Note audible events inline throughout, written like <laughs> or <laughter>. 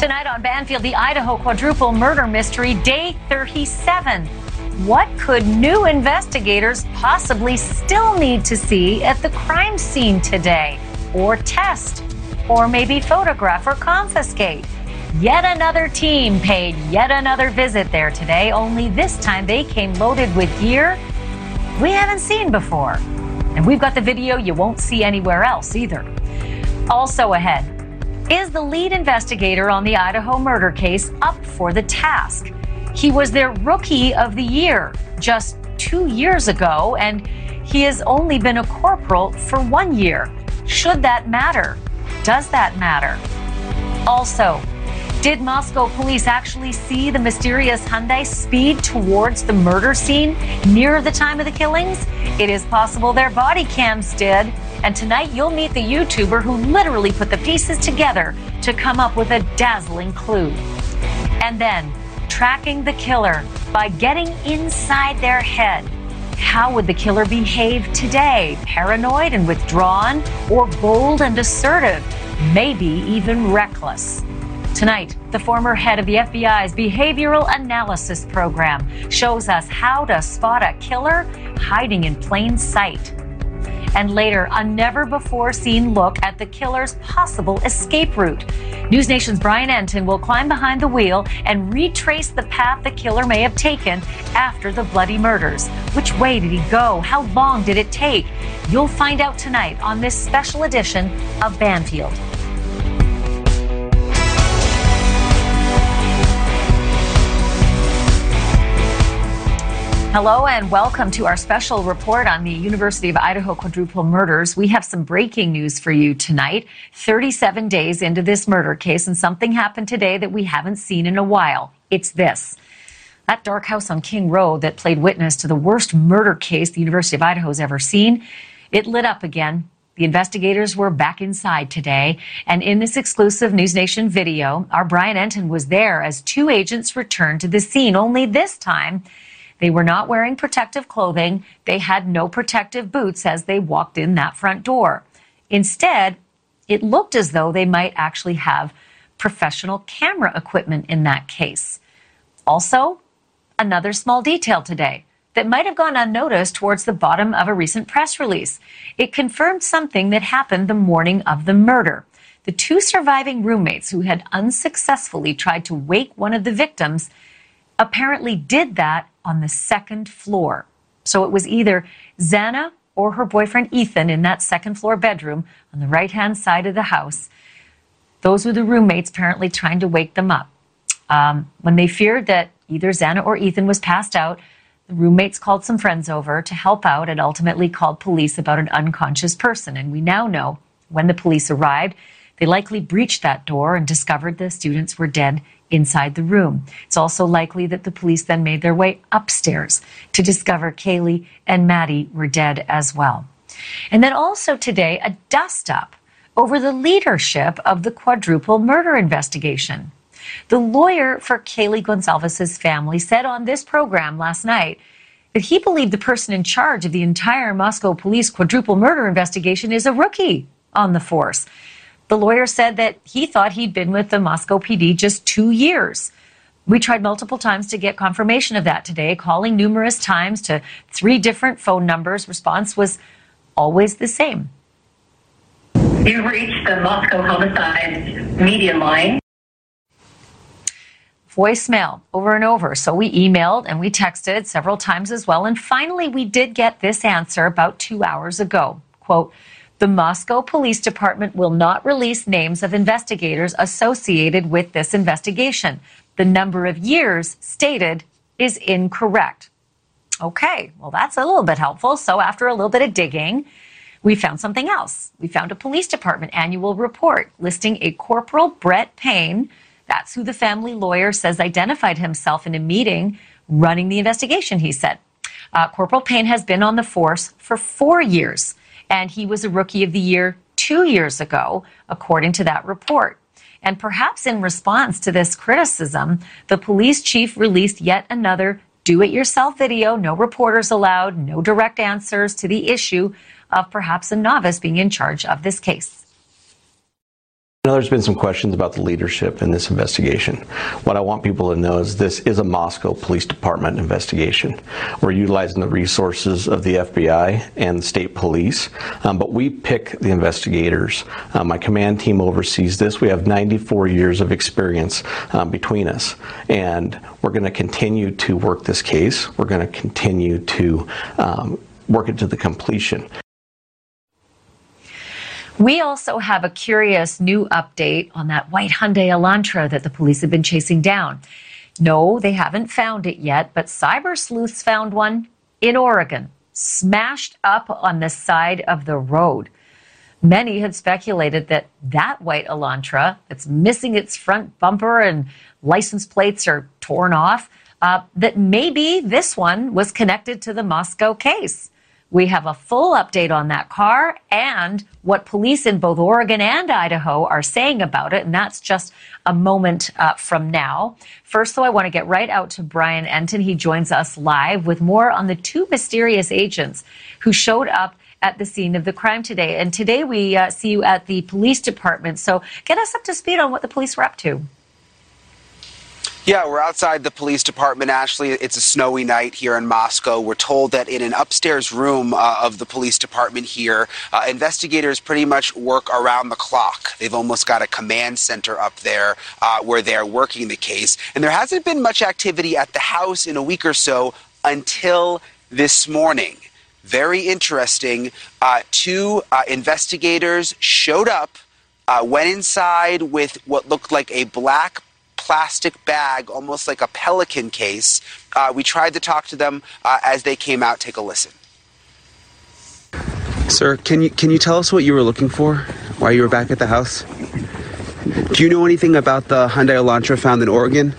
Tonight on Banfield, the Idaho quadruple murder mystery, day 37. What could new investigators possibly still need to see at the crime scene today? Or test? Or maybe photograph or confiscate? Yet another team paid yet another visit there today, only this time they came loaded with gear we haven't seen before. And we've got the video you won't see anywhere else either. Also ahead, is the lead investigator on the Idaho murder case up for the task? He was their rookie of the year just two years ago, and he has only been a corporal for one year. Should that matter? Does that matter? Also, did Moscow police actually see the mysterious Hyundai speed towards the murder scene near the time of the killings? It is possible their body cams did. And tonight you'll meet the YouTuber who literally put the pieces together to come up with a dazzling clue. And then tracking the killer by getting inside their head. How would the killer behave today? Paranoid and withdrawn, or bold and assertive? Maybe even reckless. Tonight, the former head of the FBI's Behavioral Analysis Program shows us how to spot a killer hiding in plain sight. And later, a never before seen look at the killer's possible escape route. News Nation's Brian Entin will climb behind the wheel and retrace the path the killer may have taken after the bloody murders. Which way did he go? How long did it take? You'll find out tonight on this special edition of Banfield. Hello and welcome to our special report on the University of Idaho quadruple murders. We have some breaking news for you tonight. 37 days into this murder case, and something happened today that we haven't seen in a while. It's this. That dark house on King Road that played witness to the worst murder case the University of Idaho has ever seen, it lit up again. The investigators were back inside today, and in this exclusive News Nation video, our Brian Entin was there as two agents returned to the scene, only this time they were not wearing protective clothing. They had no protective boots as they walked in that front door. Instead, it looked as though they might actually have professional camera equipment in that case. Also, another small detail today that might have gone unnoticed towards the bottom of a recent press release. It confirmed something that happened the morning of the murder. The two surviving roommates who had unsuccessfully tried to wake one of the victims apparently did that on the second floor. So it was either Xana or her boyfriend Ethan in that second floor bedroom on the right hand side of the house. Those were the roommates apparently trying to wake them up. Um, when they feared that either Xana or Ethan was passed out, the roommates called some friends over to help out and ultimately called police about an unconscious person. And we now know when the police arrived, they likely breached that door and discovered the students were dead inside the room. It's also likely that the police then made their way upstairs to discover Kaylee and Maddie were dead as well. And then also today, a dust up over the leadership of the quadruple murder investigation. The lawyer for Kaylee Goncalves' family said on this program last night that he believed the person in charge of the entire Moscow police quadruple murder investigation is a rookie on the force. The lawyer said that he thought he'd been with the Moscow PD just two years. We tried multiple times to get confirmation of that today, calling numerous times to three different phone numbers. Response was always the same. You reached the Moscow homicide median line. Voicemail over and over. So we emailed and we texted several times as well. And finally, we did get this answer about two hours ago. Quote, the Moscow Police Department will not release names of investigators associated with this investigation. The number of years stated is incorrect. Okay, well, that's a little bit helpful. So, after a little bit of digging, we found something else. We found a police department annual report listing a Corporal Brett Payne. That's who the family lawyer says identified himself in a meeting running the investigation, he said. Uh, Corporal Payne has been on the force for four years and he was a rookie of the year two years ago, according to that report. And perhaps in response to this criticism, the police chief released yet another do it yourself video, no reporters allowed, no direct answers to the issue of perhaps a novice being in charge of this case. I know there's been some questions about the leadership in this investigation. What I want people to know is this is a Moscow Police Department investigation. We're utilizing the resources of the FBI and state police, um, but we pick the investigators. Um, my command team oversees this. We have 94 years of experience um, between us, and we're going to continue to work this case. We're going to continue to um, work it to the completion. We also have a curious new update on that white Hyundai Elantra that the police have been chasing down. No, they haven't found it yet, but cyber sleuths found one in Oregon, smashed up on the side of the road. Many had speculated that that white Elantra, that's missing its front bumper and license plates are torn off, uh, that maybe this one was connected to the Moscow case. We have a full update on that car and what police in both Oregon and Idaho are saying about it. And that's just a moment uh, from now. First, though, I want to get right out to Brian Entin. He joins us live with more on the two mysterious agents who showed up at the scene of the crime today. And today we uh, see you at the police department. So get us up to speed on what the police were up to. Yeah, we're outside the police department, Ashleigh. It's a snowy night here in Moscow. We're told that in an upstairs room uh, of the police department here, uh, investigators pretty much work around the clock. They've almost got a command center up there uh, where they're working the case. And there hasn't been much activity at the house in a week or so until this morning. Very interesting. Uh, two uh, investigators showed up, uh, went inside with what looked like a black plastic bag, almost like a pelican case. Uh, we tried to talk to them uh, as they came out. Take a listen. Sir, can you can you tell us what you were looking for? Why you were back at the house? Do you know anything about the Hyundai Elantra found in Oregon?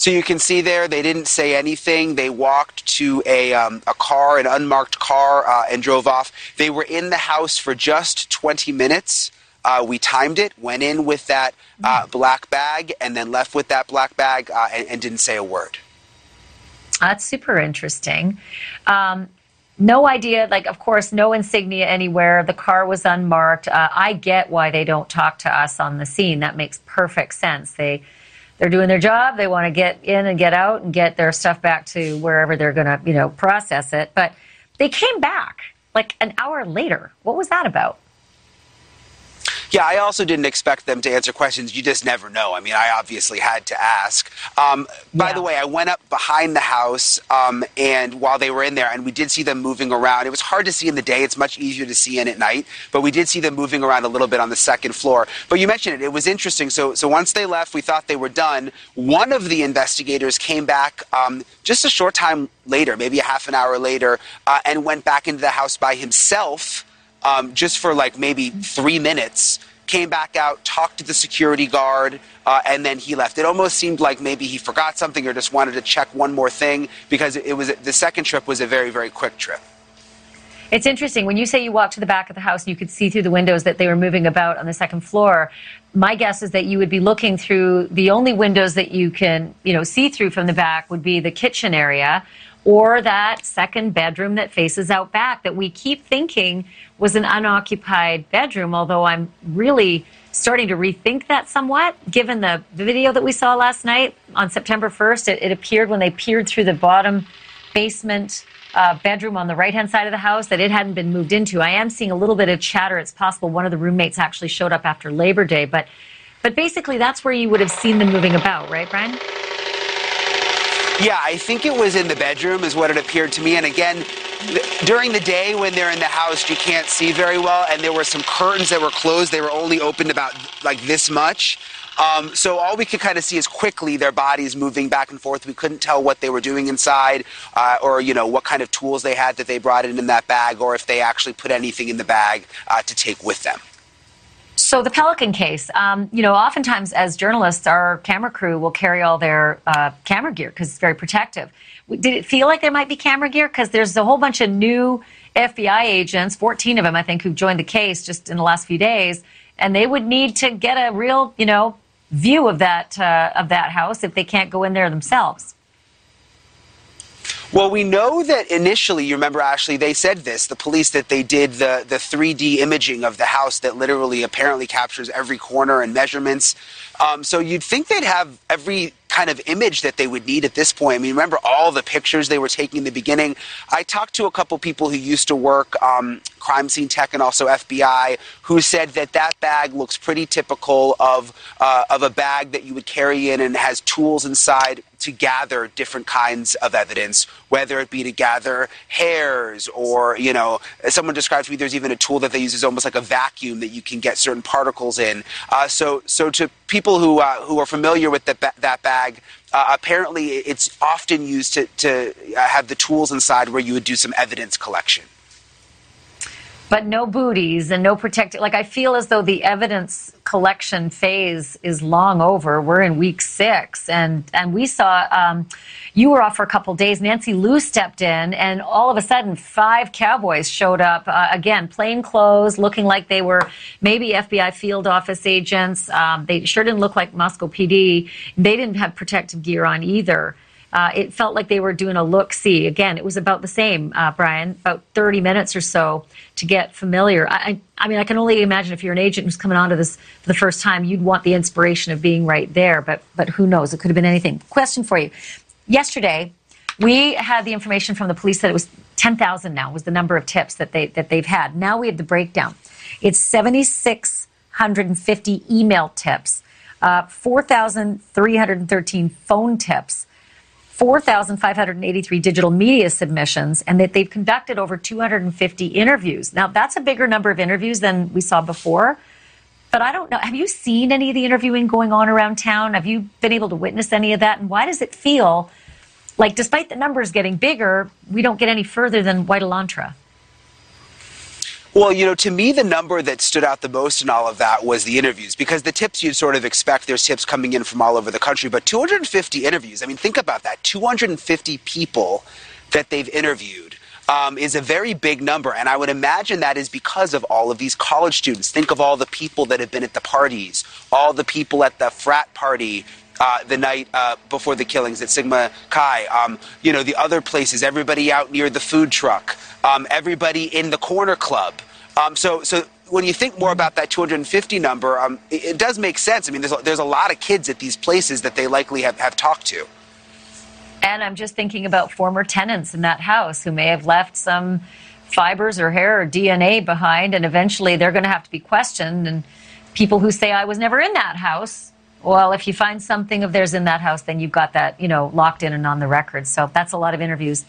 So you can see there, they didn't say anything. They walked to a, um, a car, an unmarked car, uh, and drove off. They were in the house for just 20 minutes. Uh, we timed it, went in with that uh, black bag, and then left with that black bag uh, and, and, didn't say a word. That's super interesting. Um, no idea, like, of course, no insignia anywhere. The car was unmarked. Uh, I get why they don't talk to us on the scene. That makes perfect sense. They they're doing their job. They want to get in and get out and get their stuff back to wherever they're going to, you know, process it. But they came back like an hour later. What was that about? Yeah, I also didn't expect them to answer questions. You just never know. I mean, I obviously had to ask. Um, by yeah. the way, I went up behind the house, um, and while they were in there, and we did see them moving around. It was hard to see in the day. It's much easier to see in at night, but we did see them moving around a little bit on the second floor. But you mentioned it. It was interesting. So, so once they left, we thought they were done. One of the investigators came back um, just a short time later, maybe a half an hour later, uh, and went back into the house by himself um, just for like maybe three minutes, came back out, talked to the security guard, uh, and then he left. It almost seemed like maybe he forgot something or just wanted to check one more thing because it was the second trip was a very very quick trip. It's interesting when you say you walked to the back of the house and you could see through the windows that they were moving about on the second floor. My guess is that you would be looking through the only windows that you can, you know, see through from the back would be the kitchen area or that second bedroom that faces out back that we keep thinking was an unoccupied bedroom, although I'm really starting to rethink that somewhat given the video that we saw last night on September 1st. It, it appeared when they peered through the bottom basement uh, bedroom on the right hand side of the house that it hadn't been moved into. I am seeing a little bit of chatter. It's possible one of the roommates actually showed up after Labor Day, but but basically that's where you would have seen them moving about, right, Brian? Yeah, I think it was in the bedroom, is what it appeared to me. And again, during the day when they're in the house, you can't see very well, and there were some curtains that were closed. They were only opened about like this much. Um, so all we could kind of see is quickly their bodies moving back and forth. We couldn't tell what they were doing inside, uh, or you know what kind of tools they had that they brought in in that bag, or if they actually put anything in the bag uh, to take with them. So the Pelican case, um, you know, oftentimes as journalists, our camera crew will carry all their uh, camera gear because it's very protective. Did it feel like there might be camera gear? Because there's a whole bunch of new FBI agents, 14 of them, I think, who've joined the case just in the last few days, and they would need to get a real, you know, view of that uh, of that house if they can't go in there themselves. Well, we know that initially, you remember, Ashleigh, they said this, the police, that they did the, the 3D imaging of the house that literally apparently captures every corner and measurements. Um, so you'd think they'd have every kind of image that they would need at this point. I mean, remember all the pictures they were taking in the beginning? I talked to a couple people who used to work um, crime scene tech and also FBI who said that that bag looks pretty typical of, uh, of a bag that you would carry in and has tools inside to gather different kinds of evidence, whether it be to gather hairs or, you know, someone described to me there's even a tool that they use is almost like a vacuum that you can get certain particles in. Uh, so, so to people who, uh, who are familiar with the, that bag, uh, apparently it's often used to, to uh, have the tools inside where you would do some evidence collection but no booties and no protected. Like I feel as though the evidence collection phase is long over. We're in week six, and and we saw um, you were off for a couple days. Nancy Loo stepped in, and all of a sudden, five cowboys showed up uh, again, plain clothes, looking like they were maybe FBI field office agents. Um, they sure didn't look like Moscow PD. They didn't have protective gear on either. Uh, it felt like they were doing a look see. Again, it was about the same, uh, Brian, about 30 minutes or so to get familiar. I, I, mean, I can only imagine if you're an agent who's coming onto this for the first time, you'd want the inspiration of being right there, but, but who knows? It could have been anything. Question for you. Yesterday, we had the information from the police that it was 10,000 now was the number of tips that, they, that they've had. Now we have the breakdown. It's 7,650 email tips, uh, 4,313 phone tips, 4,583 digital media submissions and that they've conducted over 250 interviews. Now, that's a bigger number of interviews than we saw before. But I don't know. Have you seen any of the interviewing going on around town? Have you been able to witness any of that? And why does it feel like, despite the numbers getting bigger, we don't get any further than White Elantra? Well, you know, to me, the number that stood out the most in all of that was the interviews because the tips you'd sort of expect, there's tips coming in from all over the country, but 250 interviews. I mean, think about that 250 people that they've interviewed. Um, is a very big number. And I would imagine that is because of all of these college students. Think of all the people that have been at the parties, all the people at the frat party. Uh, the night uh, before the killings at Sigma Chi, um, you know, the other places, everybody out near the food truck, um, everybody in the corner club. Um, so, so when you think more about that 250 number, um, it, it, does make sense. I mean, there's a, there's a lot of kids at these places that they likely have, have talked to. And I'm just thinking about former tenants in that house who may have left some fibers or hair or DNA behind, and eventually they're going to have to be questioned. And people who say, I was never in that house, well, if you find something of theirs in that house, then you've got that, you know, locked in and on the record. So that's a lot of interviews.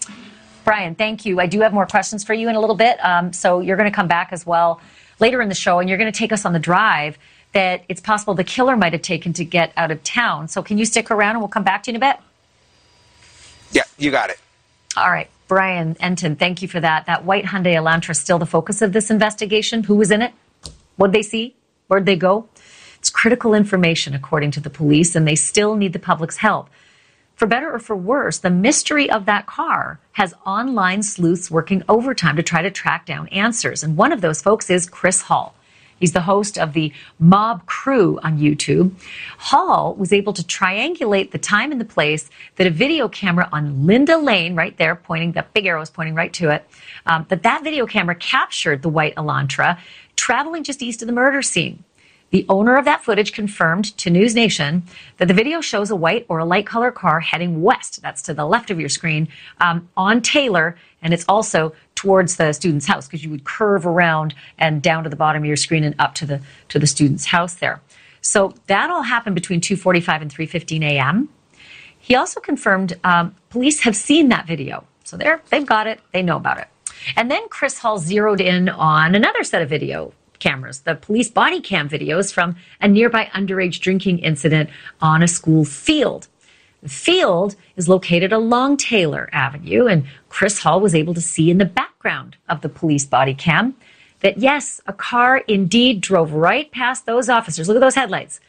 Brian, thank you. I do have more questions for you in a little bit. Um, so you're going to come back as well later in the show, and you're going to take us on the drive that it's possible the killer might have taken to get out of town. So can you stick around and we'll come back to you in a bit? Yeah, you got it. All right. Brian Entin, thank you for that. That white Hyundai Elantra is still the focus of this investigation. Who was in it? What'd they see? Where'd they go? It's critical information, according to the police, and they still need the public's help. For better or for worse, the mystery of that car has online sleuths working overtime to try to track down answers. And one of those folks is Chris Hall. He's the host of the Mob Crew on YouTube. Hall was able to triangulate the time and the place that a video camera on Linda Lane, right there, pointing, that big arrow is pointing right to it, um, that that video camera captured the white Elantra traveling just east of the murder scene. The owner of that footage confirmed to News Nation that the video shows a white or a light color car heading west. That's to the left of your screen um, on Taylor, and it's also towards the student's house because you would curve around and down to the bottom of your screen and up to the to the student's house there. So that all happened between 2:45 and 3:15 a.m. He also confirmed um, police have seen that video, so they're they've got it, they know about it. And then Chris Hall zeroed in on another set of video cameras, the police body cam videos from a nearby underage drinking incident on a school field. The field is located along Taylor Avenue, and Chris Hall was able to see in the background of the police body cam that yes, a car indeed drove right past those officers. Look at those headlights.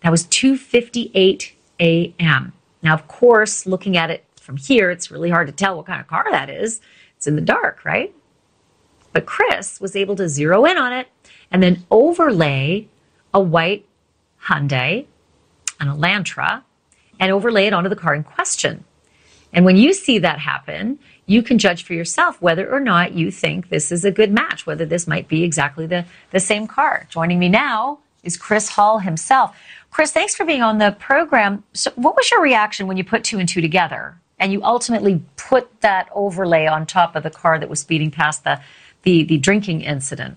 That was 2:58 a.m. Now, of course, looking at it from here, it's really hard to tell what kind of car that is. It's in the dark, right? But Chris was able to zero in on it and then overlay a white Hyundai, an Elantra, and overlay it onto the car in question. And when you see that happen, you can judge for yourself whether or not you think this is a good match, whether this might be exactly the, the same car. Joining me now is Chris Hall himself. Chris, thanks for being on the program. So, what was your reaction when you put two and two together and you ultimately put that overlay on top of the car that was speeding past the, the, the drinking incident?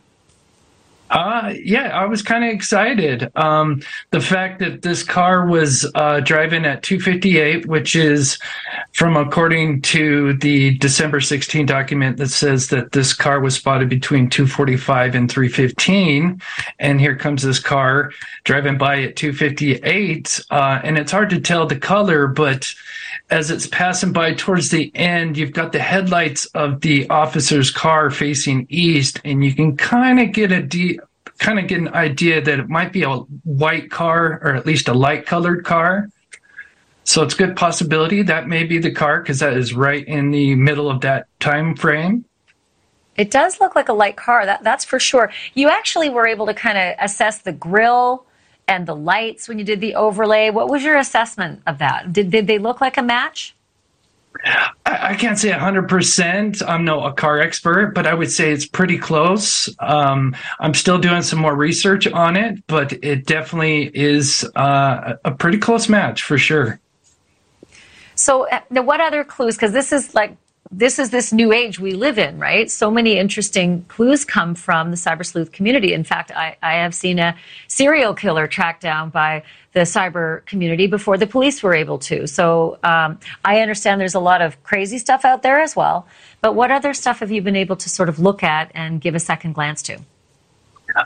Uh, yeah, I was kind of excited. Um, the fact that this car was uh, driving at 258, which is from according to the December 16 document that says that this car was spotted between 245 and 315. And here comes this car driving by at 258. Uh, and it's hard to tell the color, but as it's passing by towards the end, you've got the headlights of the officer's car facing east, and you can kind of get a de- kind of get an idea that it might be a white car or at least a light colored car. So it's a good possibility that may be the car because that is right in the middle of that time frame. It does look like a light car, that, that's for sure. You actually were able to kind of assess the grill and the lights when you did the overlay. What was your assessment of that? Did, did they look like a match? I, I can't say 100%. I'm no a car expert, but I would say it's pretty close. Um, I'm still doing some more research on it, but it definitely is uh, a pretty close match for sure. So, uh, now what other clues? Because this is like this is this new age we live in, right? So many interesting clues come from the cyber sleuth community. In fact, I, I have seen a serial killer tracked down by the cyber community before the police were able to. So um, I understand there's a lot of crazy stuff out there as well. But what other stuff have you been able to sort of look at and give a second glance to?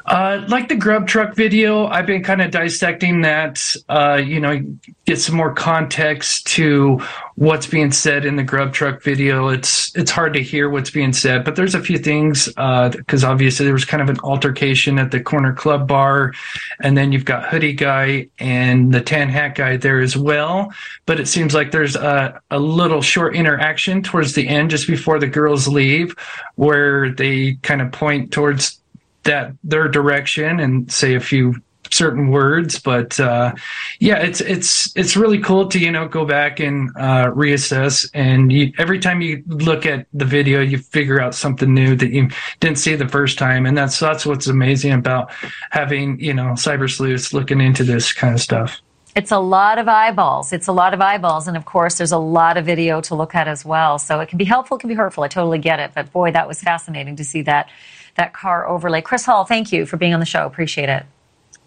Uh, like the grub truck video, I've been kind of dissecting that, uh, you know, get some more context to what's being said in the grub truck video. It's it's hard to hear what's being said, but there's a few things because uh, obviously there was kind of an altercation at the corner club bar, and then you've got hoodie guy and the tan hat guy there as well. But it seems like there's a, a little short interaction towards the end, just before the girls leave, where they kind of point towards that their direction and say a few certain words but uh, yeah it's it's it's really cool to you know go back and uh, reassess and you, every time you look at the video you figure out something new that you didn't see the first time and that's that's what's amazing about having you know cyber sleuths looking into this kind of stuff it's a lot of eyeballs. It's a lot of eyeballs. And of course, there's a lot of video to look at as well. So it can be helpful, it can be hurtful. I totally get it. But boy, that was fascinating to see that that car overlay. Chris Hall, thank you for being on the show. Appreciate it.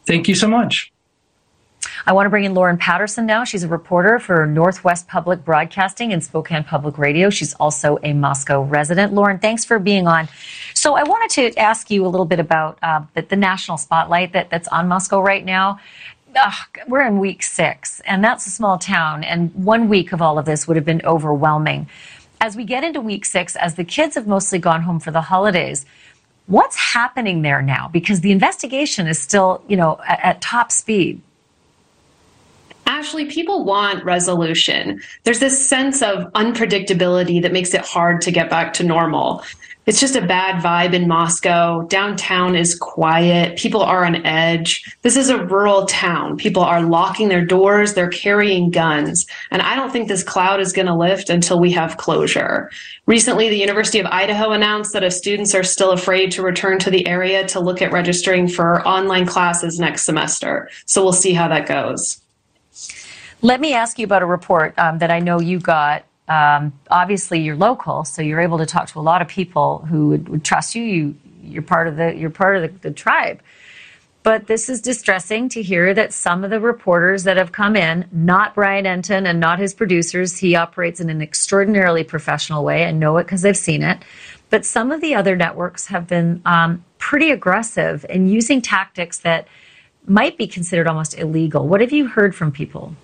Thank you so much. I want to bring in Lauren Patterson now. She's a reporter for Northwest Public Broadcasting and Spokane Public Radio. She's also a Moscow resident. Lauren, thanks for being on. So I wanted to ask you a little bit about uh, the, the, national spotlight that, that's on Moscow right now. we're in week six, and that's a small town, and one week of all of this would have been overwhelming. As we get into week six, as the kids have mostly gone home for the holidays, What's happening there now? Because the investigation is still, you know, at, at top speed. Ashleigh, people want resolution. There's this sense of unpredictability that makes it hard to get back to normal it's just a bad vibe in Moscow. Downtown is quiet. People are on edge. This is a rural town. People are locking their doors. They're carrying guns. And I don't think this cloud is going to lift until we have closure. Recently, the University of Idaho announced that if students are still afraid to return to the area to look at registering for online classes next semester. So we'll see how that goes. Let me ask you about a report um, that I know you got um, obviously you're local, so you're able to talk to a lot of people who would, would trust you. You you're part of the you're part of the, the tribe. But this is distressing to hear that some of the reporters that have come in, not Brian Entin and not his producers, he operates in an extraordinarily professional way. I know it because I've seen it. But some of the other networks have been um, pretty aggressive in using tactics that might be considered almost illegal. What have you heard from people?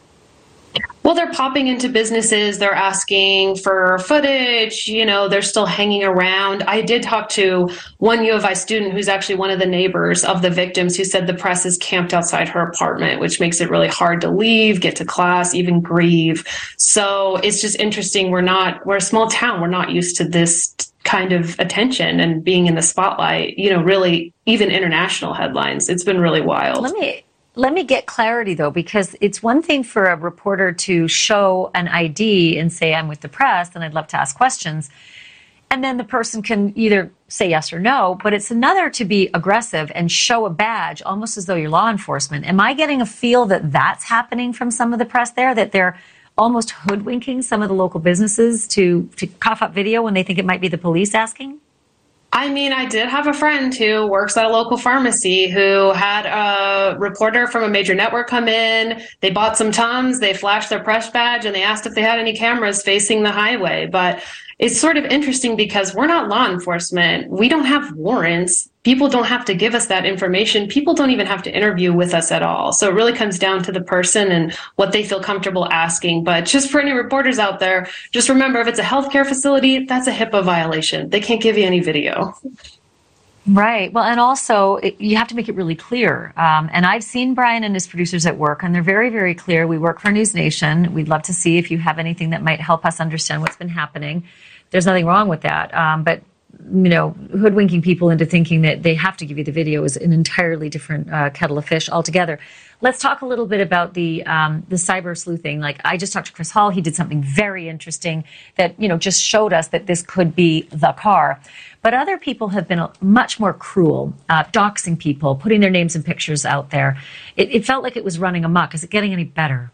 Well, they're popping into businesses. They're asking for footage. You know, they're still hanging around. I did talk to one U of I student who's actually one of the neighbors of the victims who said the press is camped outside her apartment, which makes it really hard to leave, get to class, even grieve. So it's just interesting. We're not, we're a small town. We're not used to this kind of attention and being in the spotlight, you know, really even international headlines. It's been really wild. Let me let me get clarity though, because it's one thing for a reporter to show an ID and say, I'm with the press and I'd love to ask questions. And then the person can either say yes or no, but it's another to be aggressive and show a badge almost as though you're law enforcement. Am I getting a feel that that's happening from some of the press there, that they're almost hoodwinking some of the local businesses to, to cough up video when they think it might be the police asking? I mean, I did have a friend who works at a local pharmacy who had a reporter from a major network come in. They bought some Tums, they flashed their press badge, and they asked if they had any cameras facing the highway. But it's sort of interesting because we're not law enforcement. We don't have warrants. People don't have to give us that information. People don't even have to interview with us at all. So it really comes down to the person and what they feel comfortable asking. But just for any reporters out there, just remember if it's a healthcare facility, that's a HIPAA violation. They can't give you any video. Right. Well, and also it, you have to make it really clear. Um, and I've seen Brian and his producers at work, and they're very, very clear. We work for News Nation. We'd love to see if you have anything that might help us understand what's been happening. There's nothing wrong with that. Um, but you know, hoodwinking people into thinking that they have to give you the video is an entirely different uh, kettle of fish altogether. Let's talk a little bit about the um, the cyber sleuthing. Like I just talked to Chris Hall, he did something very interesting that you know just showed us that this could be the car. But other people have been much more cruel, uh, doxing people, putting their names and pictures out there. It, it felt like it was running amok. Is it getting any better?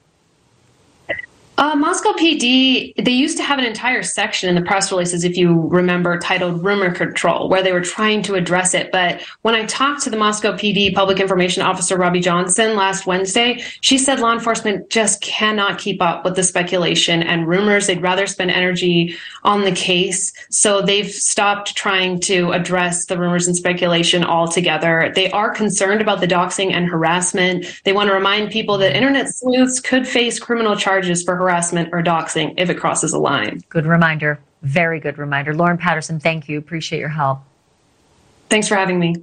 Uh, Moscow PD, they used to have an entire section in the press releases, if you remember, titled Rumor Control, where they were trying to address it. But when I talked to the Moscow PD Public Information Officer, Robbie Johnson, last Wednesday, she said law enforcement just cannot keep up with the speculation and rumors. They'd rather spend energy on the case. So they've stopped trying to address the rumors and speculation altogether. They are concerned about the doxing and harassment. They want to remind people that internet sleuths could face criminal charges for harassment harassment or doxing if it crosses a line. Good reminder. Very good reminder. Lauren Patterson, thank you. Appreciate your help. Thanks for having me.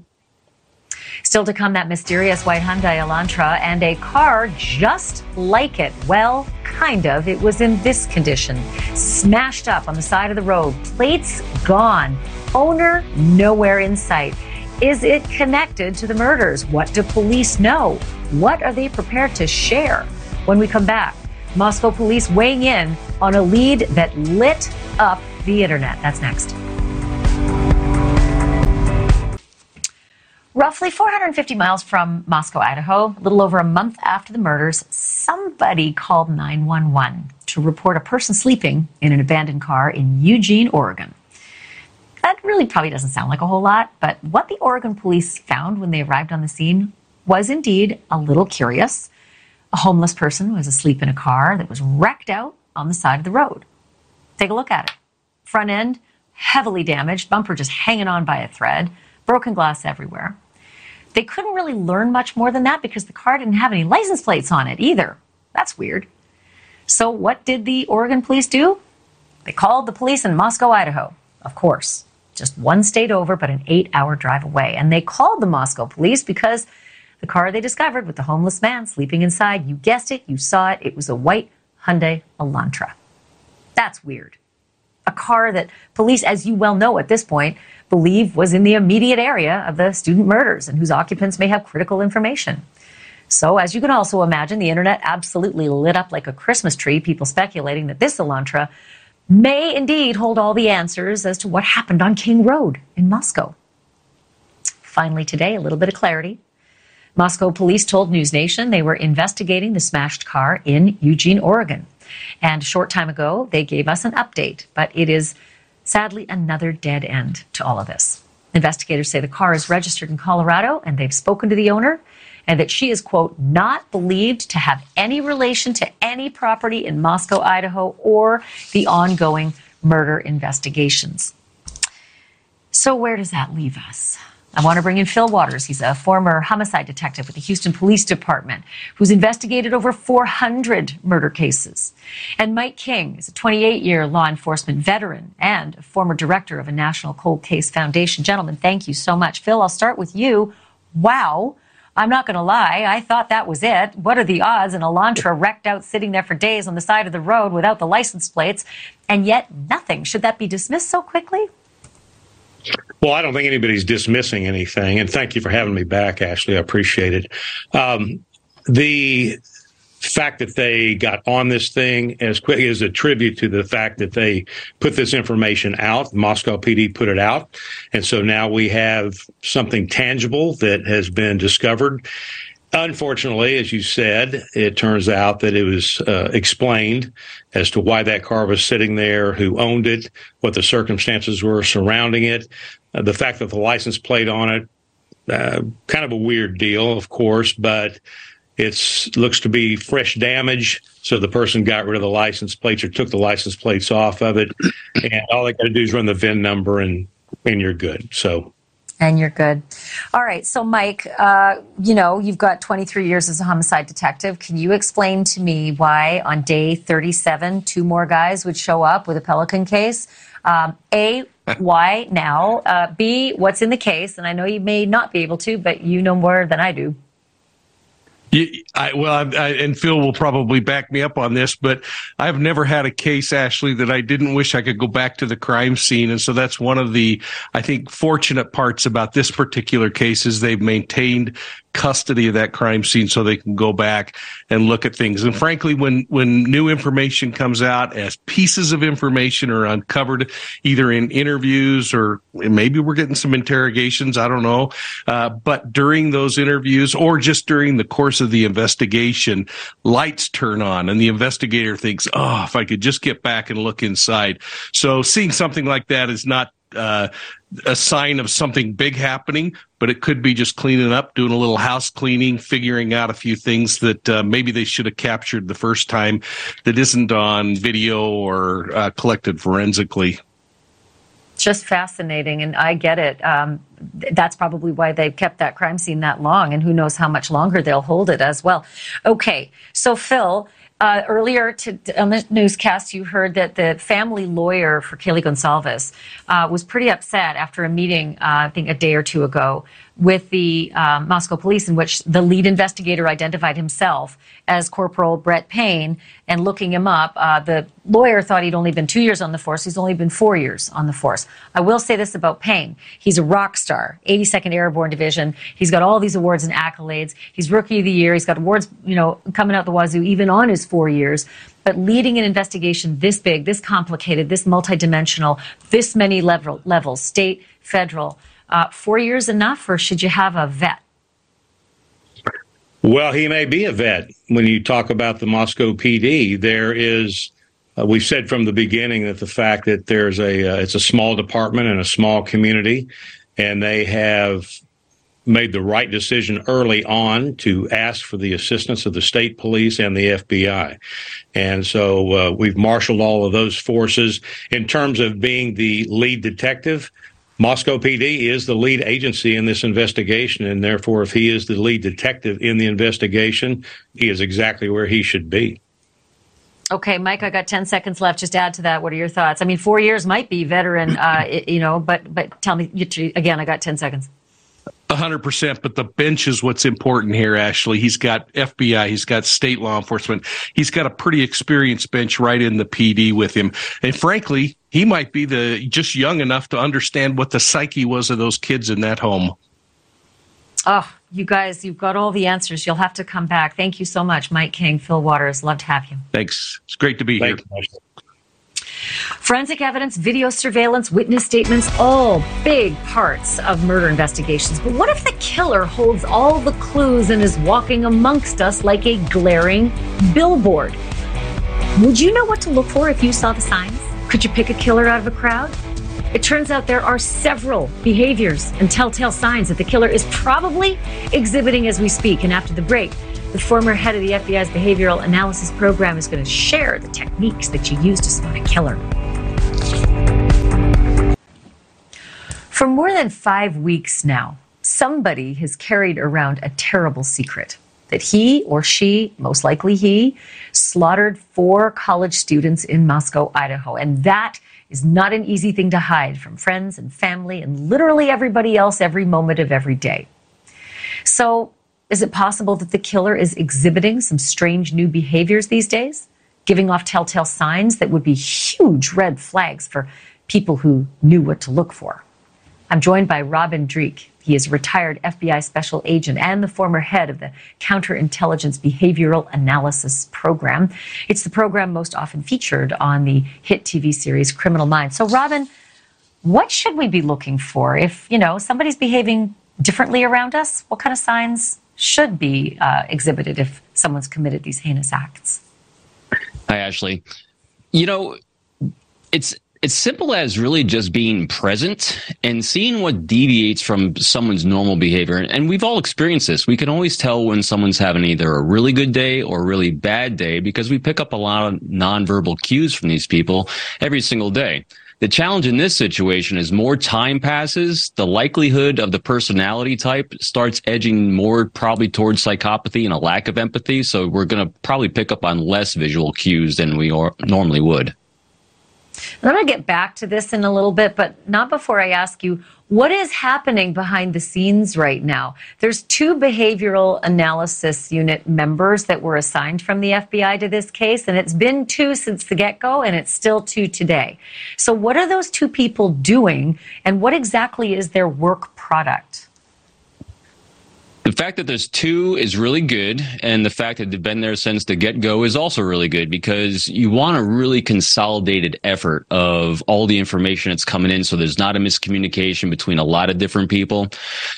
Still to come, that mysterious white Hyundai Elantra and a car just like it. Well, kind of. It was in this condition smashed up on the side of the road, plates gone, owner nowhere in sight. Is it connected to the murders? What do police know? What are they prepared to share? When we come back, Moscow police weighing in on a lead that lit up the internet. That's next. Roughly 450 miles from Moscow, Idaho, a little over a month after the murders, somebody called 911 to report a person sleeping in an abandoned car in Eugene, Oregon. That really probably doesn't sound like a whole lot, but what the Oregon police found when they arrived on the scene was indeed a little curious. A homeless person was asleep in a car that was wrecked out on the side of the road. Take a look at it. Front end, heavily damaged, bumper just hanging on by a thread, broken glass everywhere. They couldn't really learn much more than that because the car didn't have any license plates on it either. That's weird. So, what did the Oregon police do? They called the police in Moscow, Idaho, of course, just one state over, but an eight hour drive away. And they called the Moscow police because the car they discovered with the homeless man sleeping inside, you guessed it, you saw it, it was a white Hyundai Elantra. That's weird. A car that police, as you well know at this point, believe was in the immediate area of the student murders and whose occupants may have critical information. So, as you can also imagine, the internet absolutely lit up like a Christmas tree, people speculating that this Elantra may indeed hold all the answers as to what happened on King Road in Moscow. Finally, today, a little bit of clarity Moscow police told News Nation they were investigating the smashed car in Eugene, Oregon. And a short time ago, they gave us an update, but it is sadly another dead end to all of this. Investigators say the car is registered in Colorado and they've spoken to the owner and that she is, quote, not believed to have any relation to any property in Moscow, Idaho, or the ongoing murder investigations. So, where does that leave us? I want to bring in Phil Waters. He's a former homicide detective with the Houston Police Department who's investigated over 400 murder cases. And Mike King is a 28 year law enforcement veteran and a former director of a National Cold Case Foundation. Gentlemen, thank you so much. Phil, I'll start with you. Wow. I'm not going to lie. I thought that was it. What are the odds? An Elantra wrecked out sitting there for days on the side of the road without the license plates, and yet nothing. Should that be dismissed so quickly? Well, I don't think anybody's dismissing anything, and thank you for having me back, Ashleigh. I appreciate it. Um, the fact that they got on this thing as quick is a tribute to the fact that they put this information out. Moscow PD put it out. And so now we have something tangible that has been discovered. Unfortunately, as you said, it turns out that it was uh, explained as to why that car was sitting there, who owned it, what the circumstances were surrounding it, uh, the fact that the license plate on it, uh, kind of a weird deal, of course, but it looks to be fresh damage. So the person got rid of the license plates or took the license plates off of it. And all they got to do is run the VIN number and, and you're good. So. And you're good. All right. So, Mike, uh, you know, you've got 23 years as a homicide detective. Can you explain to me why on day 37, two more guys would show up with a Pelican case? Um, a, <laughs> why now? Uh, B, what's in the case? And I know you may not be able to, but you know more than I do. I, well, I, I, and Phil will probably back me up on this, but I've never had a case, Ashleigh, that I didn't wish I could go back to the crime scene. And so that's one of the, I think, fortunate parts about this particular case is they've maintained custody of that crime scene so they can go back and look at things. And frankly, when, when new information comes out as pieces of information are uncovered, either in interviews or maybe we're getting some interrogations, I don't know. Uh, but during those interviews or just during the course of the investigation, lights turn on and the investigator thinks, oh, if I could just get back and look inside. So seeing something like that is not uh, a sign of something big happening, but it could be just cleaning up, doing a little house cleaning, figuring out a few things that uh, maybe they should have captured the first time that isn't on video or uh, collected forensically. Just fascinating, and I get it. Um, that's probably why they've kept that crime scene that long, and who knows how much longer they'll hold it as well. Okay, so Phil, uh, earlier to, on the newscast, you heard that the family lawyer for Kaylee Goncalves uh, was pretty upset after a meeting, uh, I think a day or two ago, with the um, Moscow police, in which the lead investigator identified himself as Corporal Brett Payne. And looking him up, uh, the lawyer thought he'd only been two years on the force. He's only been four years on the force. I will say this about Payne: he's a rock star, 82nd Airborne Division. He's got all these awards and accolades. He's Rookie of the Year. He's got awards, you know, coming out the wazoo, even on his four years. But leading an investigation this big, this complicated, this multidimensional, this many level, levels, state, federal uh, four years enough, or should you have a vet? Well, he may be a vet. When you talk about the Moscow PD, there is. Uh, we've said from the beginning that the fact that there's a uh, it's a small department and a small community, and they have made the right decision early on to ask for the assistance of the state police and the FBI. And so uh, we've marshaled all of those forces in terms of being the lead detective. Moscow PD is the lead agency in this investigation, and therefore, if he is the lead detective in the investigation, he is exactly where he should be. Okay, Mike, I got 10 seconds left. Just add to that. What are your thoughts? I mean, four years might be veteran, uh, you know, but but tell me again. I got 10 seconds hundred percent, but the bench is what's important here, Ashleigh. He's got FBI, he's got state law enforcement, he's got a pretty experienced bench right in the PD with him. And frankly, he might be the just young enough to understand what the psyche was of those kids in that home. Oh, you guys, you've got all the answers. You'll have to come back. Thank you so much, Mike King, Phil Waters. Love to have you. Thanks. It's great to be Thanks. here. Forensic evidence, video surveillance, witness statements, all big parts of murder investigations. But what if the killer holds all the clues and is walking amongst us like a glaring billboard? Would you know what to look for if you saw the signs? Could you pick a killer out of a crowd? It turns out there are several behaviors and telltale signs that the killer is probably exhibiting as we speak. And after the break, the former head of the FBI's behavioral analysis program is going to share the techniques that you use to spot a killer. For more than five weeks now, somebody has carried around a terrible secret that he or she, most likely he, slaughtered four college students in Moscow, Idaho. And that is not an easy thing to hide from friends and family and literally everybody else every moment of every day. So is it possible that the killer is exhibiting some strange new behaviors these days, giving off telltale signs that would be huge red flags for people who knew what to look for? I'm joined by Robin Dreeke. He is a retired FBI special agent and the former head of the Counterintelligence Behavioral Analysis Program. It's the program most often featured on the hit TV series Criminal Minds. So, Robin, what should we be looking for if, you know, somebody's behaving differently around us? What kind of signs should be uh, exhibited if someone's committed these heinous acts? Hi, Ashleigh. You know, it's it's simple as really just being present and seeing what deviates from someone's normal behavior. And we've all experienced this. We can always tell when someone's having either a really good day or a really bad day because we pick up a lot of nonverbal cues from these people every single day. The challenge in this situation is more time passes, the likelihood of the personality type starts edging more probably towards psychopathy and a lack of empathy. So we're going to probably pick up on less visual cues than we or- normally would. I'm going to get back to this in a little bit, but not before I ask you what is happening behind the scenes right now. There's two behavioral analysis unit members that were assigned from the FBI to this case, and it's been two since the get go, and it's still two today. So, what are those two people doing, and what exactly is their work product? The fact that there's two is really good, and the fact that they've been there since the get go is also really good because you want a really consolidated effort of all the information that's coming in so there's not a miscommunication between a lot of different people.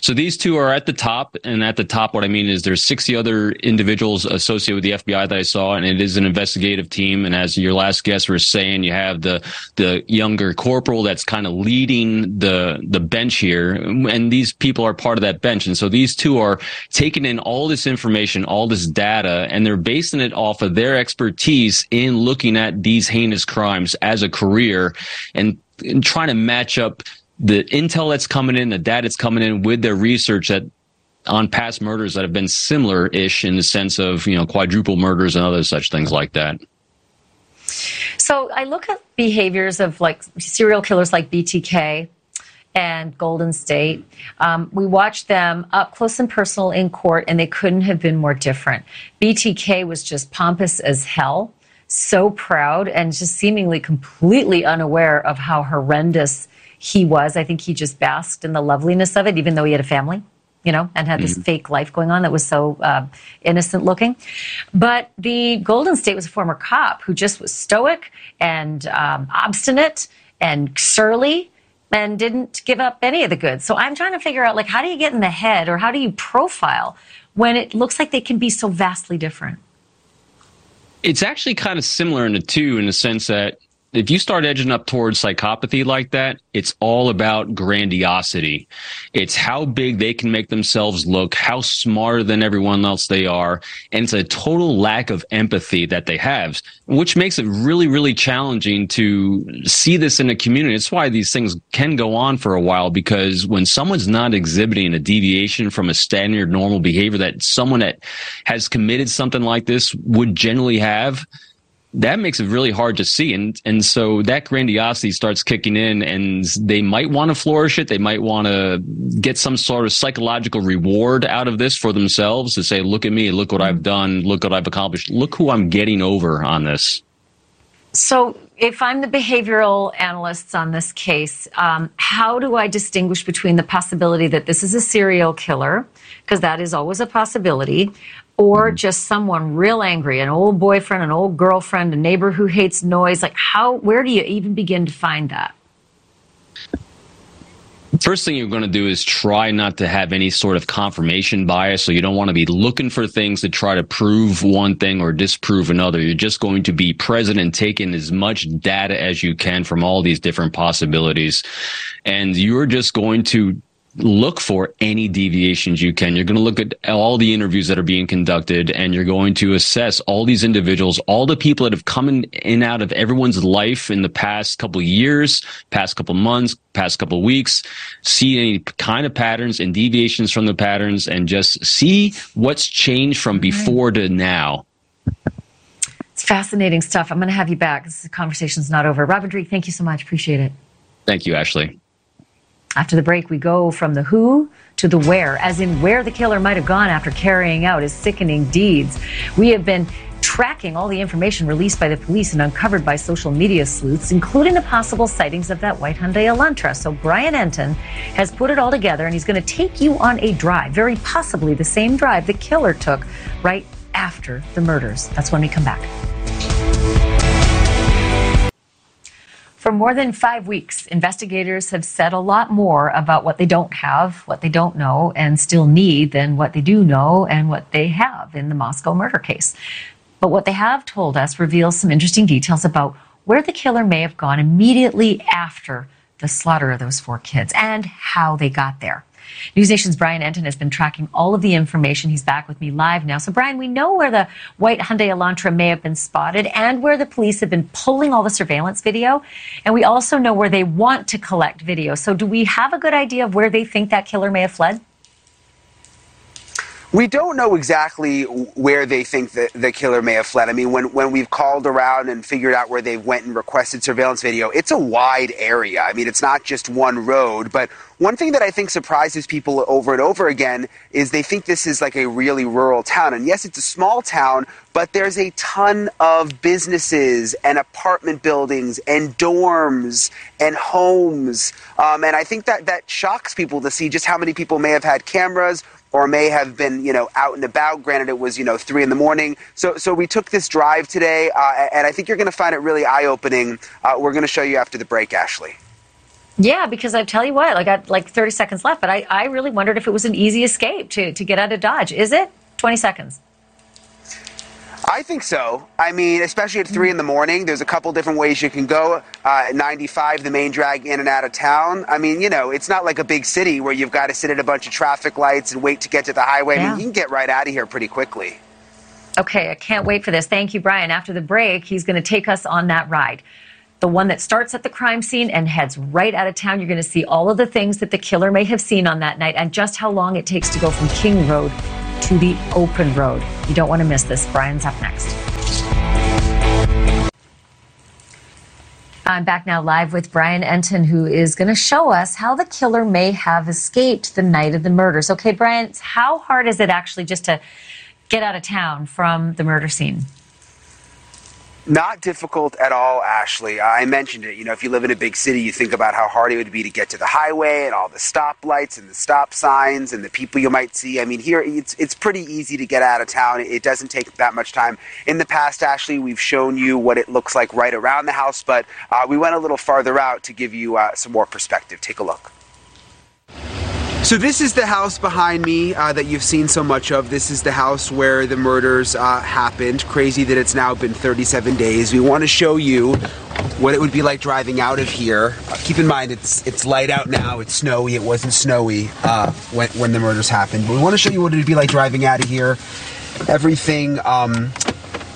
So these two are at the top, and at the top, what I mean is there's 60 other individuals associated with the FBI that I saw, and it is an investigative team. And as your last guest was saying, you have the the younger corporal that's kind of leading the the bench here, and these people are part of that bench. And so these two are taking in all this information, all this data, and they're basing it off of their expertise in looking at these heinous crimes as a career and, and trying to match up the intel that's coming in, the data that's coming in with their research that on past murders that have been similar-ish in the sense of you know quadruple murders and other such things like that. So I look at behaviors of like serial killers like BTK and Golden State. Um, we watched them up close and personal in court, and they couldn't have been more different. BTK was just pompous as hell, so proud, and just seemingly completely unaware of how horrendous he was. I think he just basked in the loveliness of it, even though he had a family. You know, and had this mm-hmm. fake life going on that was so uh, innocent looking. But the Golden State was a former cop who just was stoic and um, obstinate and surly and didn't give up any of the goods. So I'm trying to figure out like how do you get in the head or how do you profile when it looks like they can be so vastly different? It's actually kind of similar in the two in the sense that if you start edging up towards psychopathy like that, it's all about grandiosity. It's how big they can make themselves look, how smarter than everyone else they are. And it's a total lack of empathy that they have, which makes it really, really challenging to see this in a community. It's why these things can go on for a while because when someone's not exhibiting a deviation from a standard normal behavior that someone that has committed something like this would generally have, that makes it really hard to see. And, and so that grandiosity starts kicking in and they might want to flourish it. They might want to get some sort of psychological reward out of this for themselves to say, look at me, look what I've done, look what I've accomplished, look who I'm getting over on this. So, if I'm the behavioral analysts on this case, um, how do I distinguish between the possibility that this is a serial killer, because that is always a possibility, or mm-hmm. just someone real angry, an old boyfriend, an old girlfriend, a neighbor who hates noise? Like, how, where do you even begin to find that? First thing you're going to do is try not to have any sort of confirmation bias. So you don't want to be looking for things to try to prove one thing or disprove another. You're just going to be present and taking as much data as you can from all these different possibilities. And you're just going to look for any deviations you can. You're going to look at all the interviews that are being conducted and you're going to assess all these individuals, all the people that have come in and out of everyone's life in the past couple years, past couple months, past couple weeks, see any kind of patterns and deviations from the patterns and just see what's changed from before to now. It's fascinating stuff. I'm going to have you back. This conversation's not over. Robin Dreeke, thank you so much. Appreciate it. Thank you, Ashleigh. After the break, we go from the who to the where, as in where the killer might have gone after carrying out his sickening deeds. We have been tracking all the information released by the police and uncovered by social media sleuths, including the possible sightings of that white Hyundai Elantra. So Brian Entin has put it all together and he's going to take you on a drive, very possibly the same drive the killer took right after the murders. That's when we come back. For more than five weeks, investigators have said a lot more about what they don't have, what they don't know, and still need than what they do know and what they have in the Moscow murder case. But what they have told us reveals some interesting details about where the killer may have gone immediately after the slaughter of those four kids and how they got there. News Nation's Brian Entin has been tracking all of the information. He's back with me live now. So, Brian, we know where the white Hyundai Elantra may have been spotted and where the police have been pulling all the surveillance video. And we also know where they want to collect video. So, do we have a good idea of where they think that killer may have fled? We don't know exactly where they think that the killer may have fled. I mean, when, when we've called around and figured out where they went and requested surveillance video, it's a wide area. I mean, it's not just one road. But one thing that I think surprises people over and over again is they think this is like a really rural town. And yes, it's a small town, but there's a ton of businesses and apartment buildings and dorms and homes. Um, and I think that that shocks people to see just how many people may have had cameras or may have been, you know, out and about. Granted, it was, you know, three in the morning. So, so we took this drive today, uh, and I think you're going to find it really eye-opening. Uh, we're going to show you after the break, Ashleigh. Yeah, because I tell you what, I got like 30 seconds left, but I, I really wondered if it was an easy escape to, to get out of Dodge. Is it? 20 seconds. I think so. I mean, especially at three in the morning, there's a couple different ways you can go. Uh, 95, the main drag in and out of town. I mean, you know, it's not like a big city where you've got to sit at a bunch of traffic lights and wait to get to the highway. Yeah. I mean, you can get right out of here pretty quickly. Okay, I can't wait for this. Thank you, Brian. After the break, he's going to take us on that ride. The one that starts at the crime scene and heads right out of town. You're going to see all of the things that the killer may have seen on that night and just how long it takes to go from King Road to the open road. You don't want to miss this. Brian's up next. I'm back now live with Brian Entin, who is going to show us how the killer may have escaped the night of the murders. Okay, Brian, how hard is it actually just to get out of town from the murder scene? Not difficult at all, Ashleigh. I mentioned it. You know, if you live in a big city, you think about how hard it would be to get to the highway and all the stoplights and the stop signs and the people you might see. I mean, here it's it's pretty easy to get out of town. It doesn't take that much time. In the past, Ashleigh, we've shown you what it looks like right around the house, but uh, we went a little farther out to give you uh, some more perspective. Take a look. So this is the house behind me uh, that you've seen so much of. This is the house where the murders uh, happened. Crazy that it's now been 37 days. We want to show you what it would be like driving out of here. Uh, keep in mind, it's it's light out now. It's snowy. It wasn't snowy uh, when, when the murders happened. But we want to show you what it would be like driving out of here. Everything um,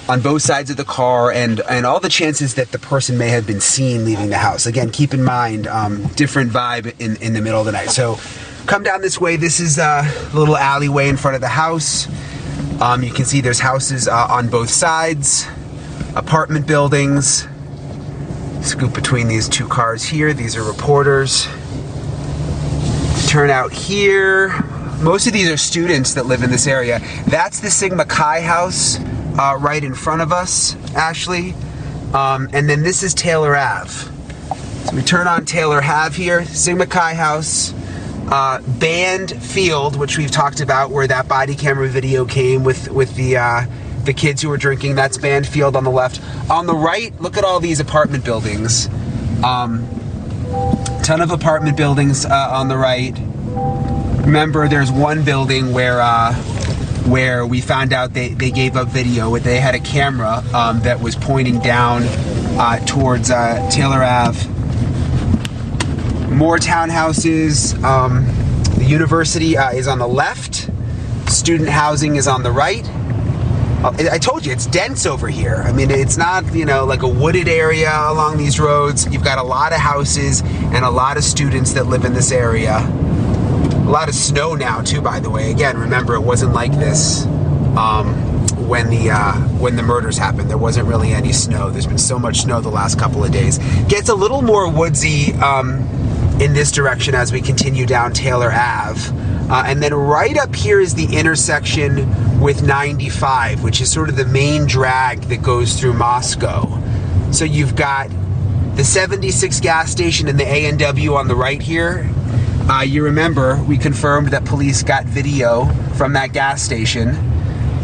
on both sides of the car and and all the chances that the person may have been seen leaving the house. Again, keep in mind, um, different vibe in, in the middle of the night. So come down this way. This is a little alleyway in front of the house. Um, you can see there's houses uh, on both sides, apartment buildings. Scoop between these two cars here. These are reporters. Turn out here. Most of these are students that live in this area. That's the Sigma Chi house uh, right in front of us, Ashleigh. Um, and then this is Taylor Ave. So we turn on Taylor Ave here, Sigma Chi house uh, band field, which we've talked about, where that body camera video came with with the uh, the kids who were drinking. That's band field on the left. On the right, look at all these apartment buildings. Um, ton of apartment buildings uh, on the right. Remember, there's one building where uh, where we found out they, they gave up video. They had a camera um, that was pointing down uh, towards uh, Taylor Ave more townhouses. Um, the university uh, is on the left. Student housing is on the right. Uh, I told you it's dense over here. I mean, it's not you know like a wooded area along these roads. You've got a lot of houses and a lot of students that live in this area. A lot of snow now too, by the way. Again, remember it wasn't like this um, when the uh, when the murders happened. There wasn't really any snow. There's been so much snow the last couple of days. Gets a little more woodsy. Um, in this direction as we continue down Taylor Ave. Uh, and then right up here is the intersection with 95, which is sort of the main drag that goes through Moscow. So you've got the 76 gas station and the A&W on the right here. Uh, you remember we confirmed that police got video from that gas station,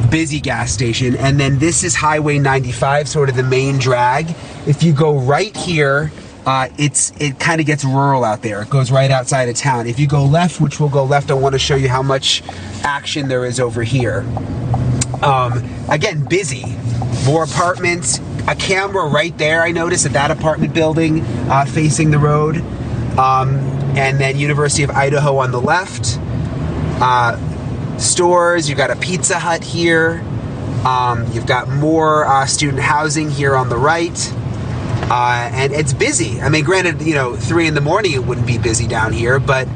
busy gas station, and then this is Highway 95, sort of the main drag. If you go right here, uh, it's it kind of gets rural out there. It goes right outside of town. If you go left, which will go left, I want to show you how much action there is over here. Um, again, busy, more apartments, a camera right there. I noticed at that apartment building uh, facing the road, um, and then University of Idaho on the left. Uh, stores. You've got a Pizza Hut here. Um, you've got more uh, student housing here on the right. Uh, and it's busy. I mean, granted, you know, three in the morning it wouldn't be busy down here, but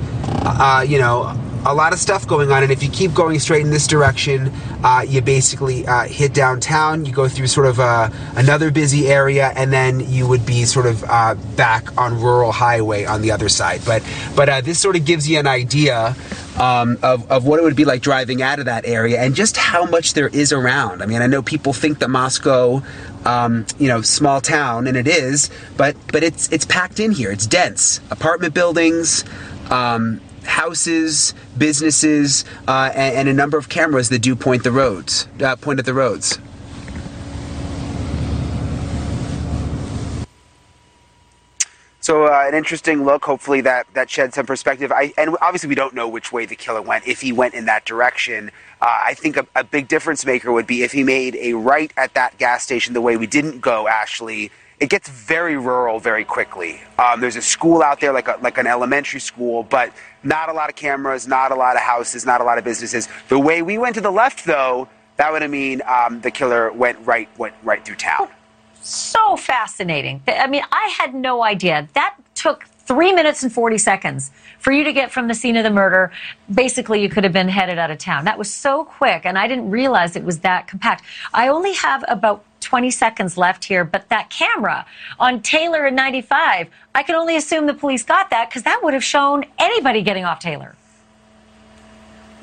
uh, you know, a lot of stuff going on. And if you keep going straight in this direction, uh, you basically uh, hit downtown. You go through sort of uh, another busy area, and then you would be sort of uh, back on rural highway on the other side. But but uh, this sort of gives you an idea. Um, of, of what it would be like driving out of that area and just how much there is around. I mean, I know people think that Moscow, um, you know, small town, and it is, but but it's it's packed in here. It's dense. Apartment buildings, um, houses, businesses, uh, and, and, a number of cameras that do point the roads, uh, point at the roads. So uh, an interesting look. Hopefully that that sheds some perspective. I, and obviously we don't know which way the killer went. If he went in that direction, uh, I think a, a, big difference maker would be if he made a right at that gas station the way we didn't go. Ashleigh, it gets very rural very quickly. Um, there's a school out there, like a, like an elementary school, but not a lot of cameras, not a lot of houses, not a lot of businesses. The way we went to the left, though, that would mean um, the killer went right went right through town so fascinating. I mean, I had no idea. That took three minutes and 40 seconds for you to get from the scene of the murder. Basically, you could have been headed out of town. That was so quick, and I didn't realize it was that compact. I only have about 20 seconds left here, but that camera on Taylor in 95, I can only assume the police got that because that would have shown anybody getting off Taylor.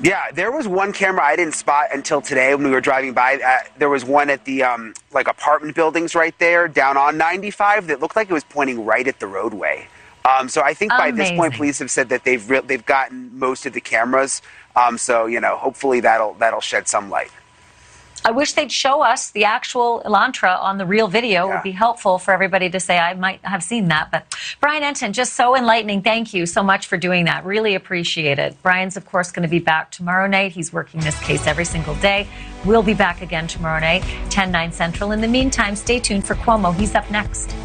Yeah, there was one camera I didn't spot until today when we were driving by. Uh, there was one at the um, like apartment buildings right there down on 95 that looked like it was pointing right at the roadway. Um, so I think by Amazing. this point, police have said that they've re- they've gotten most of the cameras. Um, so you know, hopefully that'll that'll shed some light. I wish they'd show us the actual Elantra on the real video. Yeah. It would be helpful for everybody to say, I might have seen that. But Brian Entin, just so enlightening. Thank you so much for doing that. Really appreciate it. Brian's, of course, going to be back tomorrow night. He's working this case every single day. We'll be back again tomorrow night, 10, 9 Central. In the meantime, stay tuned for Cuomo. He's up next.